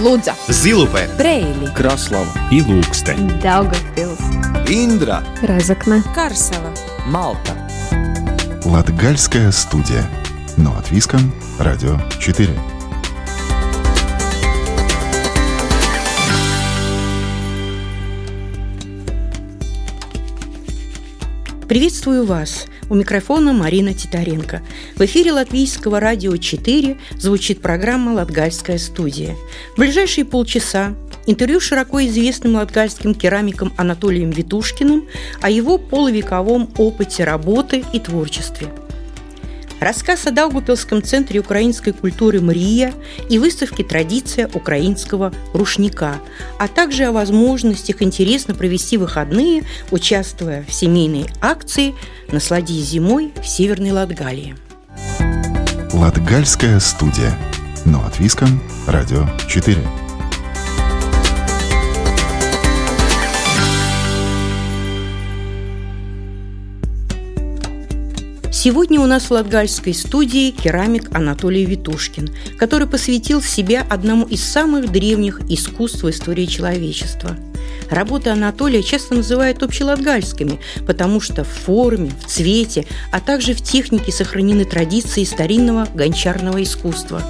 Лудза, Зилупе, Брейли, Краслава и Лукстен. Даугавпилс, Индра Разокна, Карсела. Малта Латгальская студия. Но от Виском, Радио 4. Приветствую вас! У микрофона Марина Титаренко. В эфире Латвийского радио 4 звучит программа «Латгальская студия». В ближайшие полчаса интервью с широко известным латгальским керамиком Анатолием Витушкиным о его полувековом опыте работы и творчестве – рассказ о Даугупилском центре украинской культуры «Мрия» и выставке «Традиция украинского рушника», а также о возможностях интересно провести выходные, участвуя в семейной акции «Насладись зимой» в Северной Латгалии. Латгальская студия. Но от Виском, Радио 4. Сегодня у нас в Латгальской студии керамик Анатолий Витушкин, который посвятил себя одному из самых древних искусств в истории человечества. Работы Анатолия часто называют общелатгальскими, потому что в форме, в цвете, а также в технике сохранены традиции старинного гончарного искусства.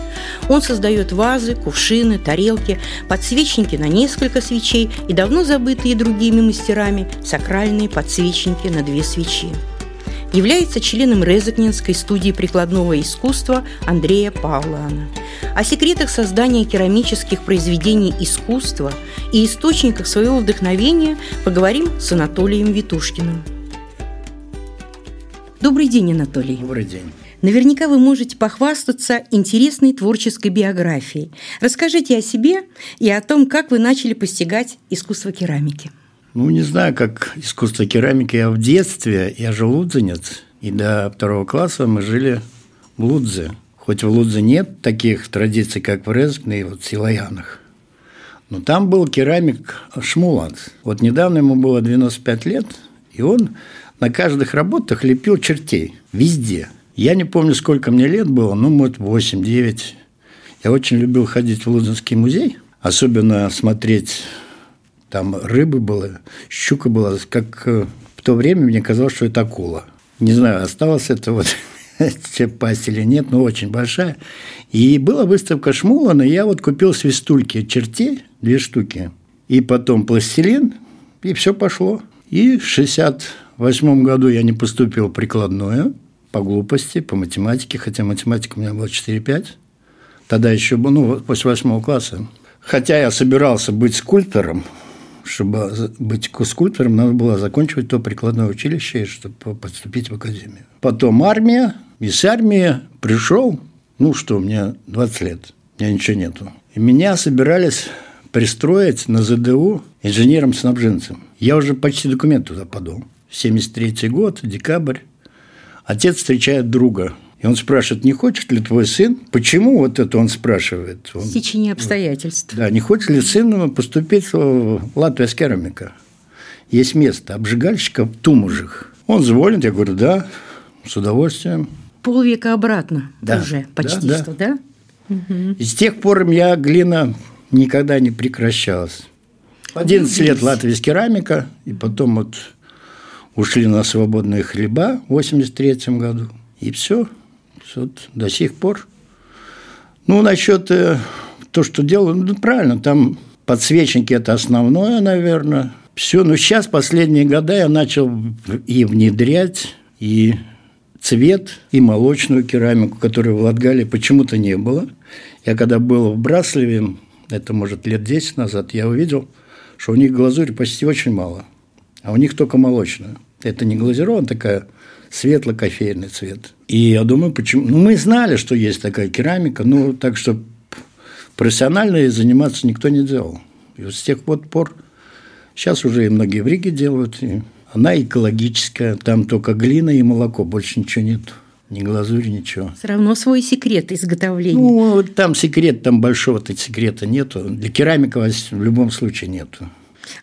Он создает вазы, кувшины, тарелки, подсвечники на несколько свечей и давно забытые другими мастерами сакральные подсвечники на две свечи является членом Резакнинской студии прикладного искусства Андрея Павлана. О секретах создания керамических произведений искусства и источниках своего вдохновения поговорим с Анатолием Витушкиным. Добрый день, Анатолий. Добрый день. Наверняка вы можете похвастаться интересной творческой биографией. Расскажите о себе и о том, как вы начали постигать искусство керамики. Ну, не знаю, как искусство керамики. Я в детстве, я же лудзенец, и до второго класса мы жили в Лудзе. Хоть в Лудзе нет таких традиций, как в Резгне и вот Силаянах. Но там был керамик Шмуланс. Вот недавно ему было 95 лет, и он на каждых работах лепил чертей. Везде. Я не помню, сколько мне лет было, ну, может, 8-9. Я очень любил ходить в Лудзенский музей, особенно смотреть там рыбы было, щука была, как э, в то время мне казалось, что это акула. Не знаю, осталось это вот пасть или нет, но очень большая. И была выставка Шмулана, я вот купил свистульки чертей, две штуки, и потом пластилин, и все пошло. И в 68 году я не поступил в прикладное по глупости, по математике, хотя математика у меня была 4-5. Тогда еще, ну, после восьмого класса. Хотя я собирался быть скульптором, чтобы быть скульптором, надо было закончивать то прикладное училище, чтобы поступить в академию. Потом армия. Из армии пришел, ну что, мне 20 лет, у меня ничего нету. И меня собирались пристроить на ЗДУ инженером-снабженцем. Я уже почти документ туда подал. 73 год, декабрь. Отец встречает друга – и он спрашивает, не хочет ли твой сын, почему вот это он спрашивает? Он, Течение обстоятельств. Да, не хочет ли сын поступить в Латвия с керамика? Есть место обжигальщика в Тумужих. Он звонит, я говорю, да, с удовольствием. Полвека обратно да, уже почти да, что, да? Угу. И с тех пор я глина никогда не прекращалась. 11 лет Латвия с керамика, и потом вот ушли на свободные хлеба в 83 году. И все, вот до сих пор. Ну, насчет э, то, что делаю, ну, правильно, там подсвечники – это основное, наверное. Все, но сейчас, последние года, я начал и внедрять, и цвет, и молочную керамику, которой в Латгалии почему-то не было. Я когда был в Браслеве, это, может, лет 10 назад, я увидел, что у них глазурь почти очень мало, а у них только молочная. Это не глазирован такая светло-кофейный цвет. И я думаю, почему... Ну, мы знали, что есть такая керамика, ну, так что профессионально заниматься никто не делал. И вот с тех вот пор... Сейчас уже и многие в Риге делают. И она экологическая. Там только глина и молоко, больше ничего нет. Ни глазурь, ничего. Все равно свой секрет изготовления. Ну, там секрет, там большого-то секрета нету. Для керамика в любом случае нету.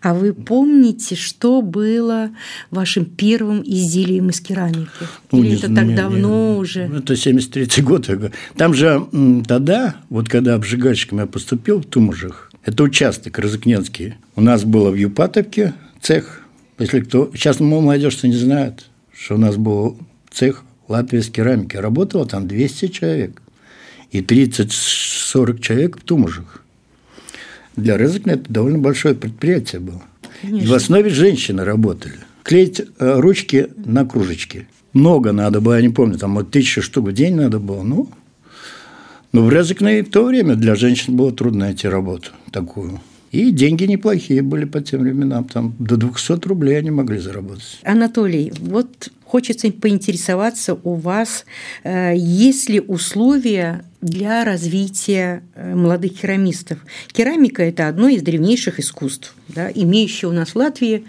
А вы помните, что было вашим первым изделием из керамики? Ну, Или это так давно не- уже? Это 73 год. Там же тогда, вот когда обжигальщиком я поступил в Тумажах, это участок Розыкненский. У нас было в Юпатовке цех. Если кто... Сейчас молодежь-то не знает, что у нас был цех Латвия с керамики. Работало там 200 человек. И 30-40 человек в Тумажах. Для Резекна это довольно большое предприятие было. И в основе женщины работали. Клеить э, ручки на кружечки. Много надо было, я не помню, там вот тысяча штук в день надо было. Ну, но в Резекне в то время для женщин было трудно найти работу такую. И деньги неплохие были по тем временам. Там до 200 рублей они могли заработать. Анатолий, вот хочется поинтересоваться у вас, э, есть ли условия для развития э, молодых керамистов? Керамика – это одно из древнейших искусств, да, имеющее у нас в Латвии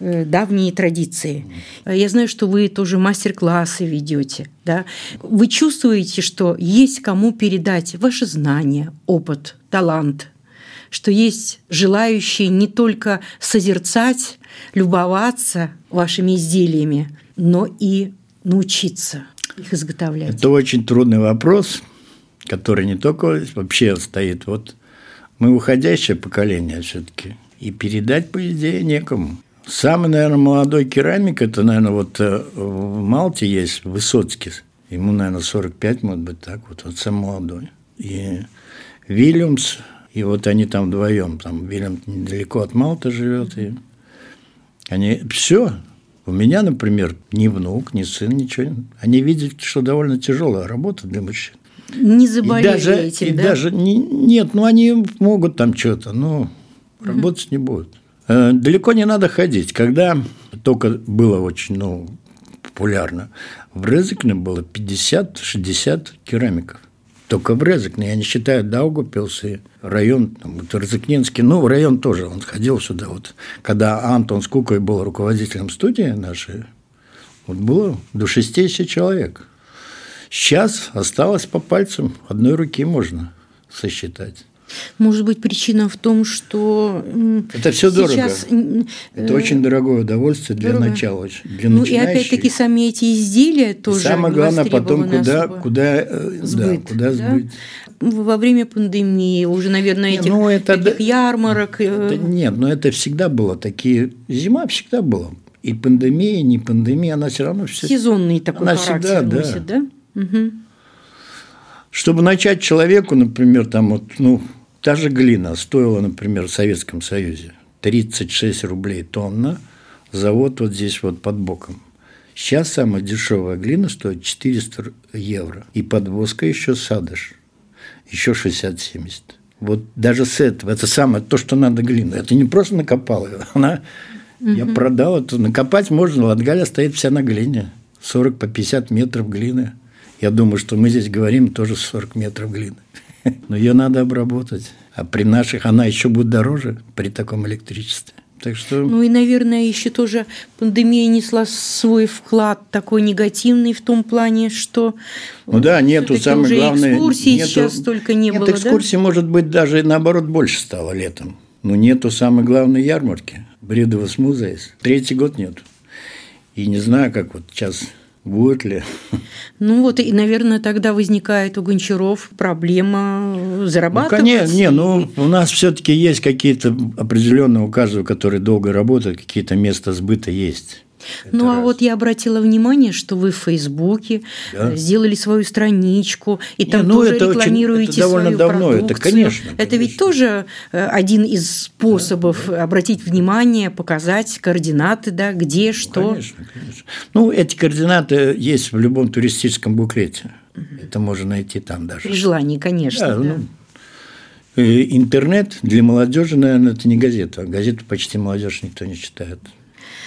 э, давние традиции. Я знаю, что вы тоже мастер-классы ведете. Да? Вы чувствуете, что есть кому передать ваши знания, опыт, талант, что есть желающие не только созерцать, любоваться вашими изделиями, но и научиться их изготовлять. Это очень трудный вопрос, который не только вообще стоит. Вот мы уходящее поколение все-таки. И передать, по идее, некому. Самый, наверное, молодой керамик, это, наверное, вот э, в Малте есть Высоцкий. Ему, наверное, 45, может быть, так вот. Вот самый молодой. И Вильямс, и вот они там вдвоем. Там Вильям недалеко от Малты живет. И они все. У меня, например, ни внук, ни сын, ничего. Они видят, что довольно тяжелая работа для мужчин. Не заболели и даже, этим, и да? даже не, нет, ну они могут там что-то, но работать не будут. Э, Далеко не надо ходить. Когда только было очень ну, популярно, в Резекне было 50-60 керамиков. Только в Резекне, я не считаю Даугупилс и район, там, вот ну, район тоже, он ходил сюда. Вот, когда Антон Скукой был руководителем студии нашей, вот было до 60 человек. Сейчас осталось по пальцам одной руки можно сосчитать. Может быть, причина в том, что Это дорого. сейчас, Это э, очень дорогое удовольствие для дорого. начала, для Ну и опять-таки сами эти изделия И тоже самое главное потом куда особо. куда э, да, Сбыт, куда да? сбыть. Во время пандемии, уже, наверное, Не, этих ну, это таких да- ярмарок. э, Да нет, но это всегда было такие зима всегда была. И пандемия, не пандемия, она все равно все. сезонный такой Она характер всегда, да. носит, да? Мгм. Чтобы начать человеку, например, там вот, ну, та же глина стоила, например, в Советском Союзе 36 рублей тонна, завод вот здесь вот под боком. Сейчас самая дешевая глина стоит 400 евро. И подвозка еще садыш. Еще 60-70. Вот даже с этого, это самое, то, что надо глину. Это не просто накопал ее, она, я продал это. Накопать можно, Латгаля стоит вся на глине. 40 по 50 метров глины. Я думаю, что мы здесь говорим тоже 40 метров глины. Но ее надо обработать. А при наших она еще будет дороже при таком электричестве. Так что Ну и, наверное, еще тоже пандемия несла свой вклад такой негативный в том плане, что Ну да, нету всё-таки самое уже главное. экскурсий нету- сейчас столько не нет, было, экскурсий, может быть, даже наоборот больше стало летом. Но нету самой главной ярмарки. Бредово музеис. Третий год нету. И не знаю, как вот сейчас будет ли. Ну вот и, наверное, тогда возникает у Гончаров проблема э, Ну, зарабатывать. конечно, не, ну, у нас все-таки есть какие-то определенные у каждого, который долго работает, какие-то места сбыта есть. Ну, Это а раз. вот я обратила внимание, что вы в Фейсбуке Да. э, сделали свою страничку, и Не, там ну, тоже это очень- рекламируете это довольно свою давно, это, продукцию. конечно, Это ведь тоже э, один из способов обратить внимание, показать координаты, да, где, что. Конечно, конечно. Ну, эти координаты есть в любом туристическом буклете. Это можно найти там даже. При желании, конечно. Да, да. ну, э, интернет для молодежи, наверное, это не газета. Газету почти молодежь никто не читает.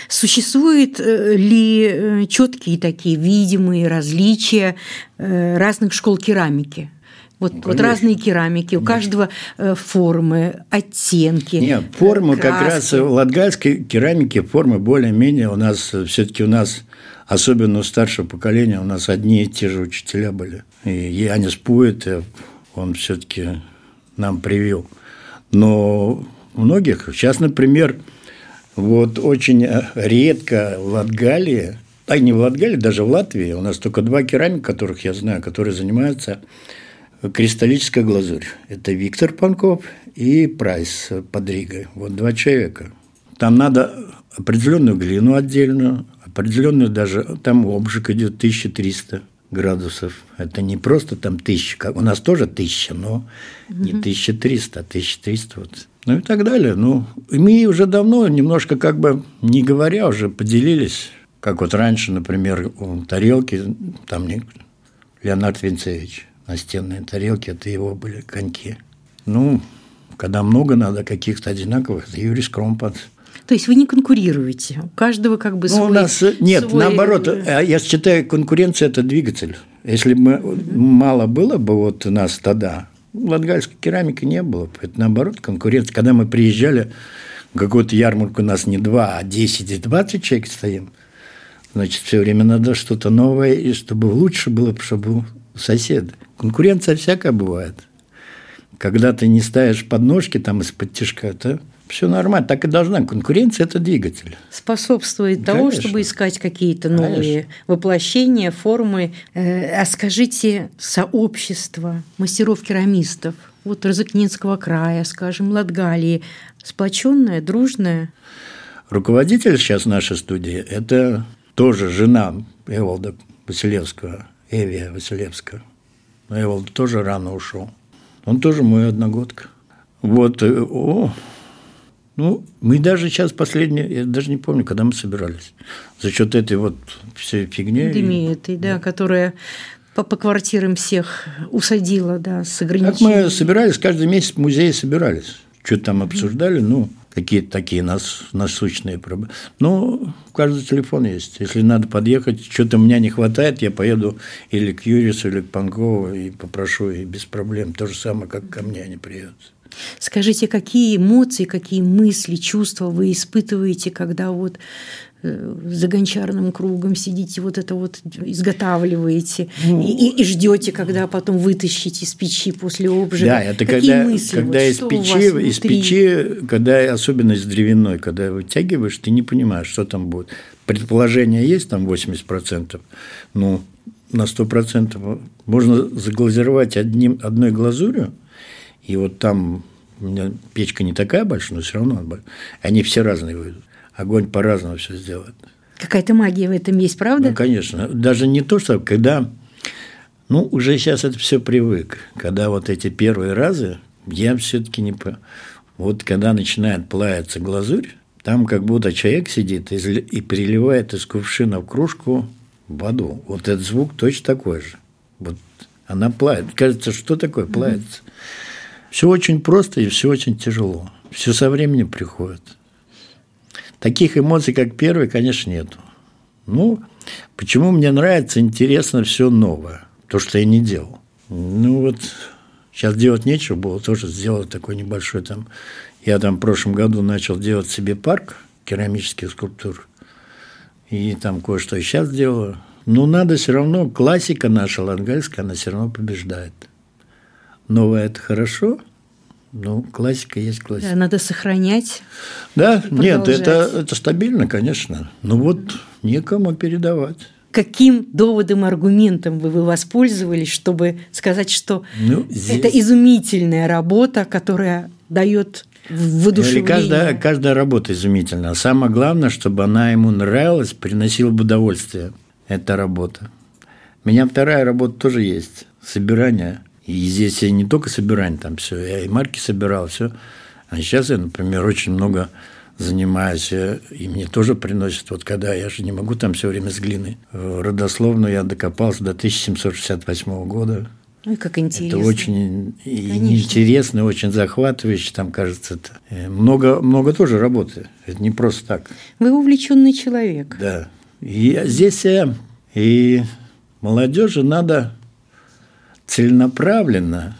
Существуют э, ли четкие такие видимые различия э, разных школ керамики? Вот, вот конечно. разные керамики, у каждого э, формы, оттенки. Нет, формы э, как раз в латгальской керамике формы более-менее у нас все-таки у нас особенно у старшего поколения у нас одни и те же учителя были. И Янис Пуэт, он все-таки нам привил. Но многих. Сейчас, например, вот очень редко в Латгалии, а не в Латгалии, даже в Латвии, у нас только два керамика, которых я знаю, которые занимаются кристаллической глазурь. Это Виктор Панков и Прайс под Ригой. Вот два человека. Там надо определенную глину отдельную, определенную даже, там обжиг идет 1300 градусов. Это не просто там тысяча, как у нас тоже тысяча, но не 1300, а 1300. Вот. Ну и так далее. Ну, и мы уже давно немножко как бы, не говоря, уже поделились, как вот раньше, например, тарелки, там Леонард Винцевич, настенные тарелки, это его были коньки. Ну, когда много надо каких-то одинаковых, это Юрий Скромпот – то есть вы не конкурируете, у каждого как бы ну, свой... у нас нет, свой... наоборот, а я считаю, конкуренция – это двигатель. Если бы мало было бы вот у нас тогда, латгальской керамики не было. Это наоборот конкуренция. Когда мы приезжали, какую-то ярмарку у нас не два, а 10 и 20 человек стоим, значит, все время надо что-то новое, и чтобы лучше было, чтобы у соседа. Конкуренция всякая бывает. Когда ты не ставишь подножки там из-под тяжка, то все нормально, так и должна. Конкуренция – это двигатель. Способствует Конечно. того, чтобы искать какие-то новые Конечно. воплощения, формы. Э, а скажите, сообщество мастеров-керамистов, вот Розыкнинского края, скажем, Латгалии, сплоченное, дружное? Руководитель сейчас нашей студии – это тоже жена Эволда Василевского, Эвия Василевская. Эволд тоже рано ушел. Он тоже мой одногодка. Вот, э, о, ну, мы даже сейчас последние, я даже не помню, когда мы собирались. За счет этой вот всей фигни. Пандемии этой, да, да, которая по, по квартирам всех усадила, да, с ограничениями. Как мы собирались, каждый месяц в музее собирались. Что-то там обсуждали, ну, какие-то такие нас, насущные проблемы. Ну, у каждого телефон есть. Если надо подъехать, что-то у меня не хватает, я поеду или к Юрису, или к Панкову и попрошу, и без проблем. То же самое, как ко мне они приедут. Скажите, какие эмоции, какие мысли, чувства вы испытываете, когда вот э, за гончарным кругом сидите, вот это вот изготавливаете ну, и, и, и ждете, когда потом вытащите из печи после обжига. Да, это Какие когда, мысли, когда вот, из, печи, из печи, когда особенно из древяной, когда вытягиваешь, ты не понимаешь, что там будет. Предположение есть там 80%, ну, на 100% можно заглазировать одним, одной глазурью, и вот там у меня печка не такая большая, но все равно они все разные выйдут. Огонь по-разному все сделает. Какая-то магия в этом есть, правда? Ну, конечно. Даже не то, что когда... Ну, уже сейчас это все привык. Когда вот эти первые разы, я все-таки не... Вот когда начинает плавиться глазурь, там как будто человек сидит и, и переливает из кувшина в кружку воду. Вот этот звук точно такой же. Вот она плавит. Кажется, что такое плавится? Mm-hmm. Все очень просто и все очень тяжело. Все со временем приходит. Таких эмоций, как первый, конечно, нету. Ну, почему мне нравится, интересно все новое, то, что я не делал. Ну вот, сейчас делать нечего было, тоже сделать такой небольшой там. Я там в прошлом году начал делать себе парк керамических скульптур. И там кое-что сейчас делаю. Но надо все равно, классика наша лангальская, она все равно побеждает новое – это хорошо, ну, классика есть классика. Да, надо сохранять. Да, нет, это, это стабильно, конечно. Но вот некому передавать. Каким доводом, аргументом вы, вы воспользовались, чтобы сказать, что ну, здесь... это изумительная работа, которая дает воодушевление? Каждая, каждая работа изумительная. Самое главное, чтобы она ему нравилась, приносила бы удовольствие. Эта работа. У меня вторая работа тоже есть. Собирание и здесь я не только собирание там все, я и марки собирал, все. А сейчас я, например, очень много занимаюсь, и мне тоже приносят, вот когда я же не могу там все время с глины. Родословно я докопался до 1768 года. Ой, как интересно. Это очень Конечно. интересно, очень захватывающе, там, кажется, это. Э, много, много тоже работы. Это не просто так. Вы увлеченный человек. Да. И здесь я, и молодежи надо целенаправленно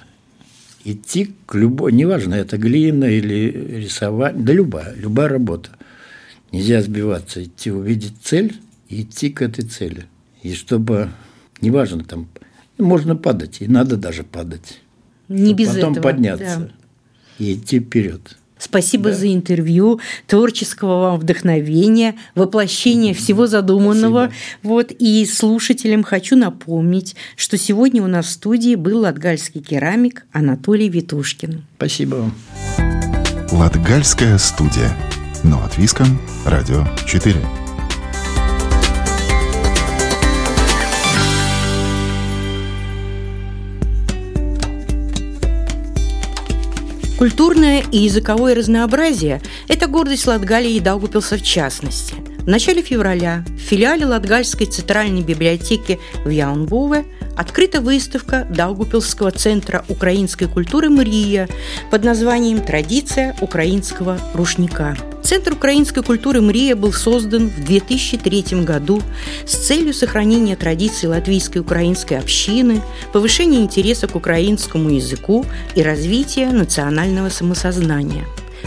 идти к любой, неважно, это глина или рисование, да любая, любая работа. Нельзя сбиваться, идти увидеть цель и идти к этой цели. И чтобы, неважно, там, можно падать, и надо даже падать. Не без потом этого, подняться да. и идти вперед. Спасибо да. за интервью, творческого вам вдохновения, воплощения всего задуманного. Спасибо. Вот и слушателям хочу напомнить, что сегодня у нас в студии был латгальский керамик Анатолий Витушкин. Спасибо вам. Латгальская студия. Но от Виском, Радио 4. Культурное и языковое разнообразие – это гордость Латгалии и Даугупилса в частности. В начале февраля в филиале Латгальской центральной библиотеки в Яунбове открыта выставка Даугупилского центра украинской культуры «Мрия» под названием «Традиция украинского рушника». Центр украинской культуры «Мрия» был создан в 2003 году с целью сохранения традиций латвийской украинской общины, повышения интереса к украинскому языку и развития национального самосознания.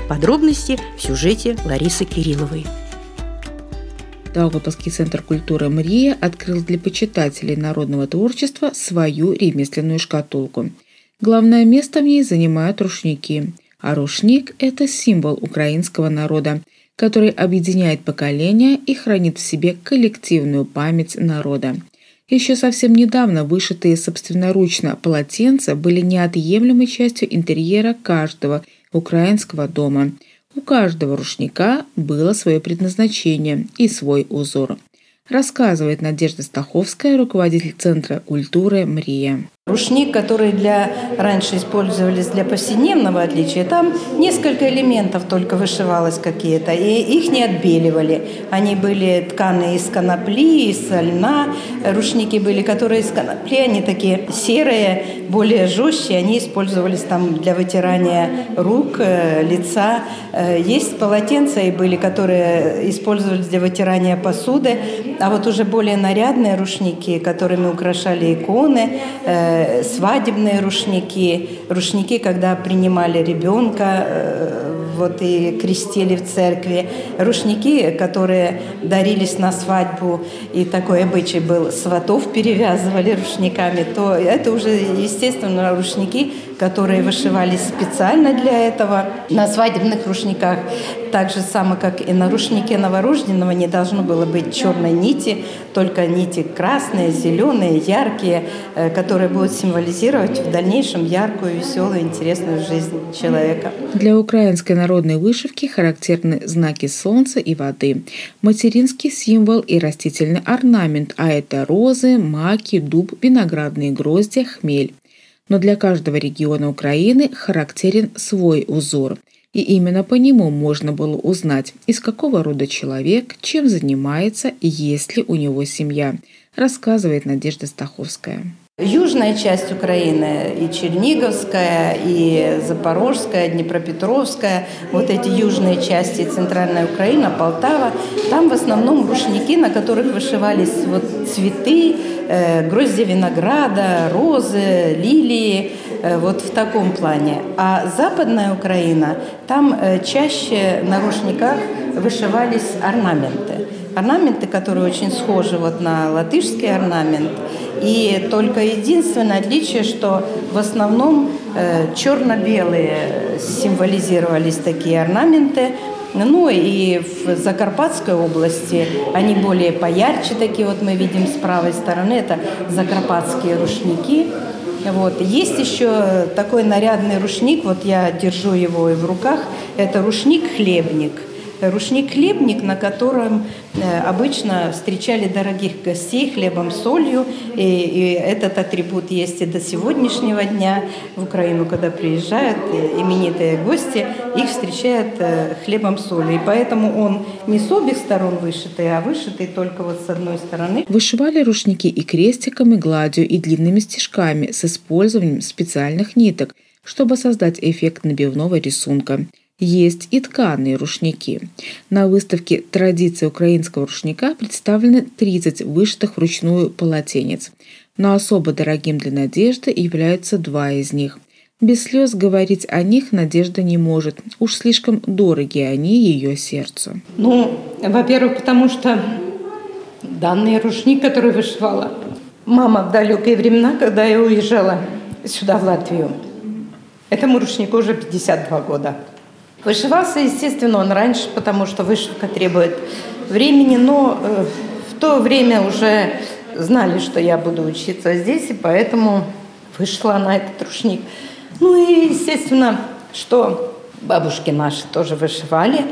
Подробности в сюжете Ларисы Кирилловой. Даугавпилский центр культуры «Мрия» открыл для почитателей народного творчества свою ремесленную шкатулку. Главное место в ней занимают рушники – а рушник – это символ украинского народа, который объединяет поколения и хранит в себе коллективную память народа. Еще совсем недавно вышитые собственноручно полотенца были неотъемлемой частью интерьера каждого украинского дома. У каждого рушника было свое предназначение и свой узор. Рассказывает Надежда Стаховская, руководитель Центра культуры «Мрия». Рушник, который для, раньше использовались для повседневного отличия, там несколько элементов только вышивалось какие-то, и их не отбеливали. Они были тканы из конопли, из льна. Рушники были, которые из конопли, они такие серые, более жестче, они использовались там для вытирания рук, э, лица. Э, есть полотенца и были, которые использовались для вытирания посуды, а вот уже более нарядные рушники, которыми украшали иконы, свадебные рушники, рушники, когда принимали ребенка, э, вот и крестили в церкви, рушники, которые дарились на свадьбу, и такой обычай был, сватов перевязывали рушниками, то это уже, естественно, рушники, которые вышивались специально для этого на свадебных рушниках. Так же само, как и на рушнике новорожденного не должно было быть черной нити, только нити красные, зеленые, яркие, э, которые будут символизировать в дальнейшем яркую, веселую, интересную жизнь человека. Для украинской народной вышивки характерны знаки солнца и воды, материнский символ и растительный орнамент, а это розы, маки, дуб, виноградные гроздья, хмель. Но для каждого региона Украины характерен свой узор – и именно по нему можно было узнать, из какого рода человек, чем занимается и есть ли у него семья, рассказывает Надежда Стаховская. Южная часть Украины, и Черниговская, и Запорожская, Днепропетровская, вот эти южные части, Центральная Украина, Полтава, там в основном рушники, на которых вышивались вот цветы, э, гроздья винограда, розы, лилии, э, вот в таком плане. А Западная Украина, там э, чаще на рушниках вышивались орнаменты. Орнаменты, которые очень схожи вот на латышский орнамент – и только единственное отличие, что в основном черно-белые символизировались такие орнаменты, ну и в Закарпатской области они более поярче такие, вот мы видим с правой стороны, это закарпатские рушники. Вот. Есть еще такой нарядный рушник, вот я держу его и в руках, это рушник-хлебник – рушник-хлебник, на котором обычно встречали дорогих гостей хлебом, солью. И, и этот атрибут есть и до сегодняшнего дня. В Украину, когда приезжают э, именитые гости, их встречают э, хлебом, солью. И поэтому он не с обеих сторон вышитый, а вышитый только вот с одной стороны. Вышивали рушники и крестиками, гладью, и длинными стежками с использованием специальных ниток, чтобы создать эффект набивного рисунка есть и тканые рушники. На выставке «Традиции украинского рушника» представлены 30 вышитых вручную полотенец. Но особо дорогим для Надежды являются два из них. Без слез говорить о них Надежда не может. Уж слишком дороги они ее сердцу. Ну, во-первых, потому что данный рушник, который вышивала мама в далекие времена, когда я уезжала сюда, в Латвию, этому рушнику уже 52 года. Вышивался, естественно, он раньше, потому что вышивка требует времени, но э, в то время уже знали, что я буду учиться здесь, и поэтому вышла на этот рушник. Ну и, естественно, что бабушки наши тоже вышивали,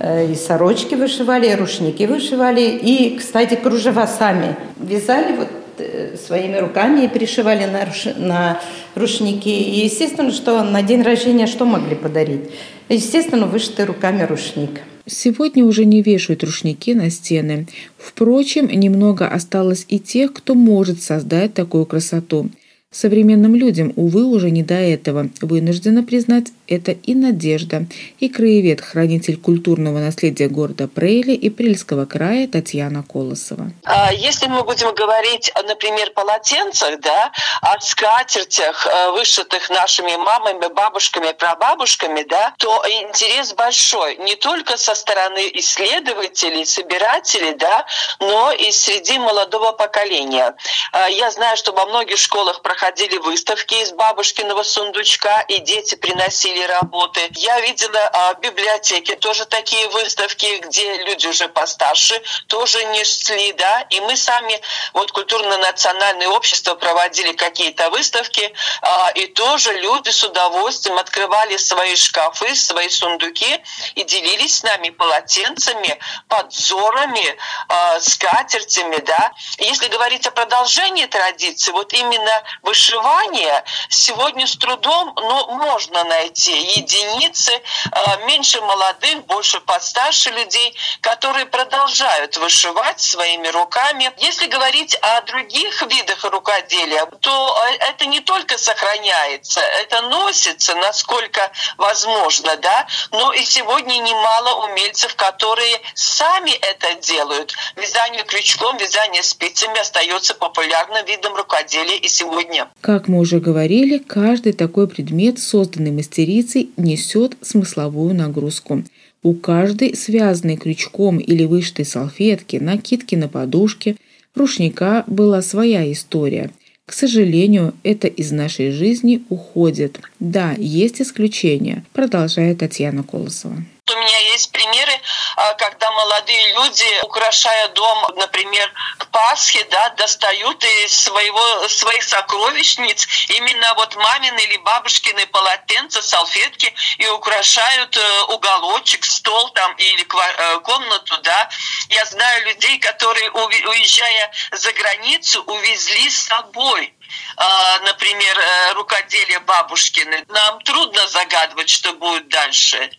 э, и сорочки вышивали, и рушники вышивали, и, кстати, кружева сами вязали вот э, своими руками и пришивали на, руш... на рушники. И, естественно, что на день рождения что могли подарить? Естественно, вышитый руками рушник. Сегодня уже не вешают рушники на стены. Впрочем, немного осталось и тех, кто может создать такую красоту – Современным людям, увы, уже не до этого. Вынуждена признать это и Надежда, и краевед, хранитель культурного наследия города Прейли и Прильского края Татьяна Колосова. А, если мы будем говорить, например, полотенцах, да, о скатертях, э, вышитых нашими мамами, бабушками, прабабушками, да, то интерес большой не только со стороны исследователей, собирателей, да, но и среди молодого поколения. А, я знаю, что во многих школах проходят проходили выставки из бабушкиного сундучка, и дети приносили работы. Я видела а, в библиотеке тоже такие выставки, где люди уже постарше тоже несли, да, и мы сами, вот культурно-национальное общество проводили какие-то выставки, а, и тоже люди с удовольствием открывали свои шкафы, свои сундуки и делились с нами полотенцами, подзорами, а, скатертями, да. Если говорить о продолжении традиции, вот именно в вышивания сегодня с трудом, но можно найти единицы, а, меньше молодых, больше постарше людей, которые продолжают вышивать своими руками. Если говорить о других видах рукоделия, то а, это не только сохраняется, это носится, насколько возможно, да, но и сегодня немало умельцев, которые сами это делают. Вязание крючком, вязание спицами остается популярным видом рукоделия и сегодня как мы уже говорили, каждый такой предмет, созданный мастерицей, несет смысловую нагрузку. У каждой связанной крючком или вышитой салфетки, накидки на подушке, рушника была своя история. К сожалению, это из нашей жизни уходит. Да, есть исключения, продолжает Татьяна Колосова. У меня есть примеры, а, когда молодые люди, украшая дом, например, к Пасхе, да, достают из своего, своих сокровищниц именно вот мамины или бабушкины полотенца, салфетки и украшают э, уголочек, стол там или э, комнату, да. Я знаю людей, которые, уезжая за границу, увезли с собой а, например, э, рукоделие бабушкины. Нам трудно загадывать, что будет дальше.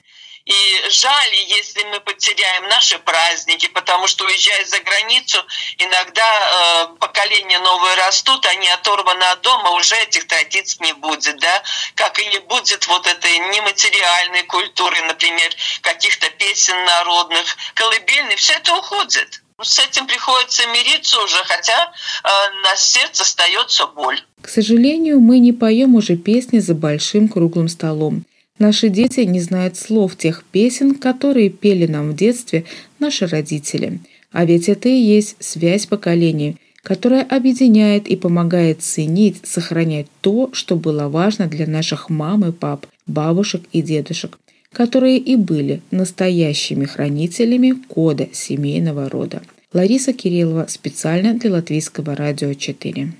И жаль, если мы потеряем наши праздники, потому что уезжая за границу, иногда э, поколения новые растут, они оторваны от дома, уже этих традиций не будет, да, как и не будет вот этой нематериальной культуры, например, каких-то песен народных, колыбельных, все это уходит. С этим приходится мириться уже, хотя э, на сердце остается боль. К сожалению, мы не поем уже песни за большим круглым столом. Наши дети не знают слов тех песен, которые пели нам в детстве наши родители. А ведь это и есть связь поколений, которая объединяет и помогает ценить, сохранять то, что было важно для наших мам и пап, бабушек и дедушек, которые и были настоящими хранителями кода семейного рода. Лариса Кириллова специально для Латвийского радио 4.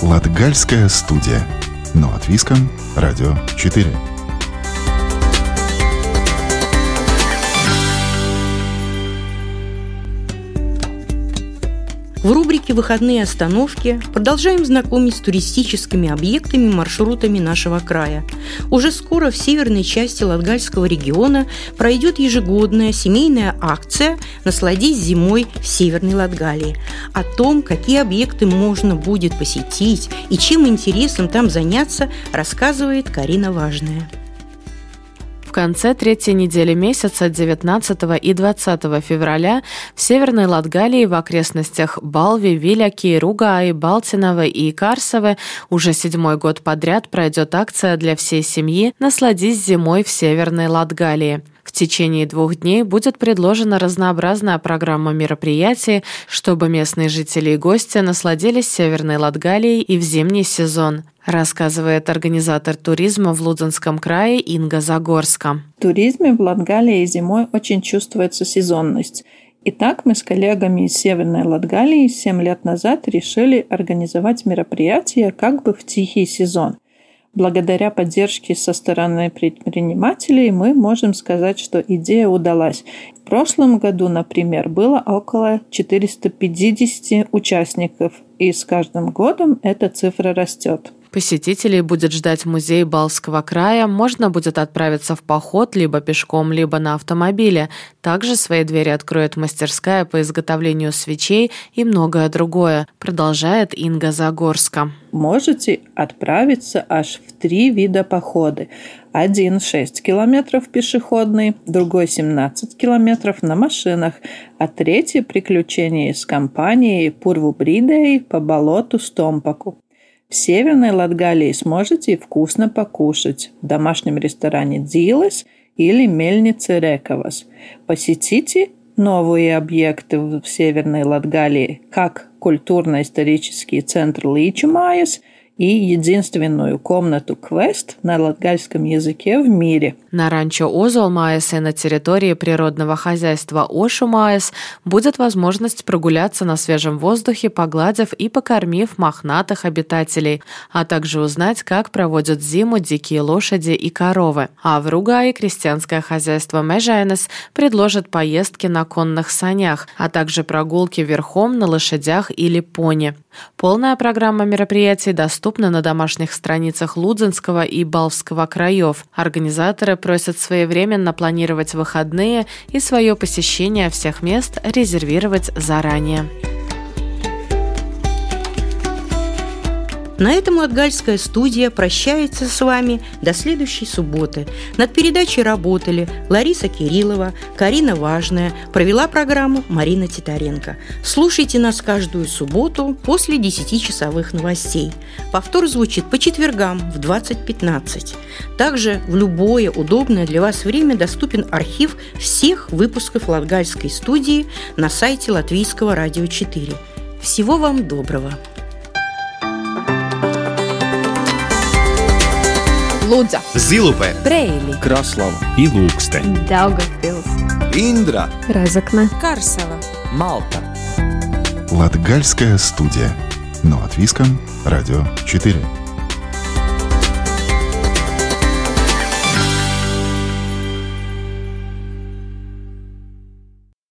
Латгальская студия. Но от Виском. Радио 4. В рубрике «Выходные остановки» продолжаем знакомить с туристическими объектами и маршрутами нашего края. Уже скоро в северной части Латгальского региона пройдет ежегодная семейная акция «Насладись зимой в Северной Латгалии». О том, какие объекты можно будет посетить и чем интересным там заняться, рассказывает Карина Важная. В конце третьей недели месяца 19 и 20 февраля в Северной Латгалии в окрестностях Балви, Виляки, Ругаи, Балтиновы и Карсовы уже седьмой год подряд пройдет акция для всей семьи «Насладись зимой в Северной Латгалии». В течение двух дней будет предложена разнообразная программа мероприятий, чтобы местные жители и гости насладились Северной Латгалией и в зимний сезон рассказывает организатор туризма в Лудзенском крае Инга Загорска. В туризме в Латгалии зимой очень чувствуется сезонность. Итак, мы с коллегами из Северной Латгалии 7 лет назад решили организовать мероприятие как бы в тихий сезон. Благодаря поддержке со стороны предпринимателей мы можем сказать, что идея удалась. В прошлом году, например, было около 450 участников, и с каждым годом эта цифра растет. Посетителей будет ждать музей Балского края, можно будет отправиться в поход либо пешком, либо на автомобиле. Также свои двери откроет мастерская по изготовлению свечей и многое другое, продолжает Инга Загорска. Можете отправиться аж в три вида походы. Один 6 километров пешеходный, другой 17 километров на машинах, а третий приключение с компанией Пурву Бридей по болоту Стомпаку. В Северной Латгалии сможете вкусно покушать в домашнем ресторане «Дзилес» или мельнице Рековас. Посетите новые объекты в Северной Латгалии, как культурно-исторический центр Личумайес – и единственную комнату квест на латгальском языке в мире. На ранчо Озолмаес и на территории природного хозяйства Ошумаес будет возможность прогуляться на свежем воздухе, погладив и покормив мохнатых обитателей, а также узнать, как проводят зиму дикие лошади и коровы. А в Ругае крестьянское хозяйство Межайнес предложит поездки на конных санях, а также прогулки верхом на лошадях или пони. Полная программа мероприятий доступна на домашних страницах Лудзенского и Балвского краев. Организаторы просят своевременно планировать выходные и свое посещение всех мест резервировать заранее. На этом Латгальская студия прощается с вами до следующей субботы. Над передачей работали Лариса Кириллова, Карина Важная, провела программу Марина Титаренко. Слушайте нас каждую субботу после 10-часовых новостей. Повтор звучит по четвергам в 20.15. Также в любое удобное для вас время доступен архив всех выпусков Латгальской студии на сайте Латвийского радио 4. Всего вам доброго! Лудза, Zilupē, Preili, Kraslava, Ilūksteņa, Daugavpils, Indra, Разокна, Karsava, Malta. Латгальская студия. Но от Виском, Радио 4.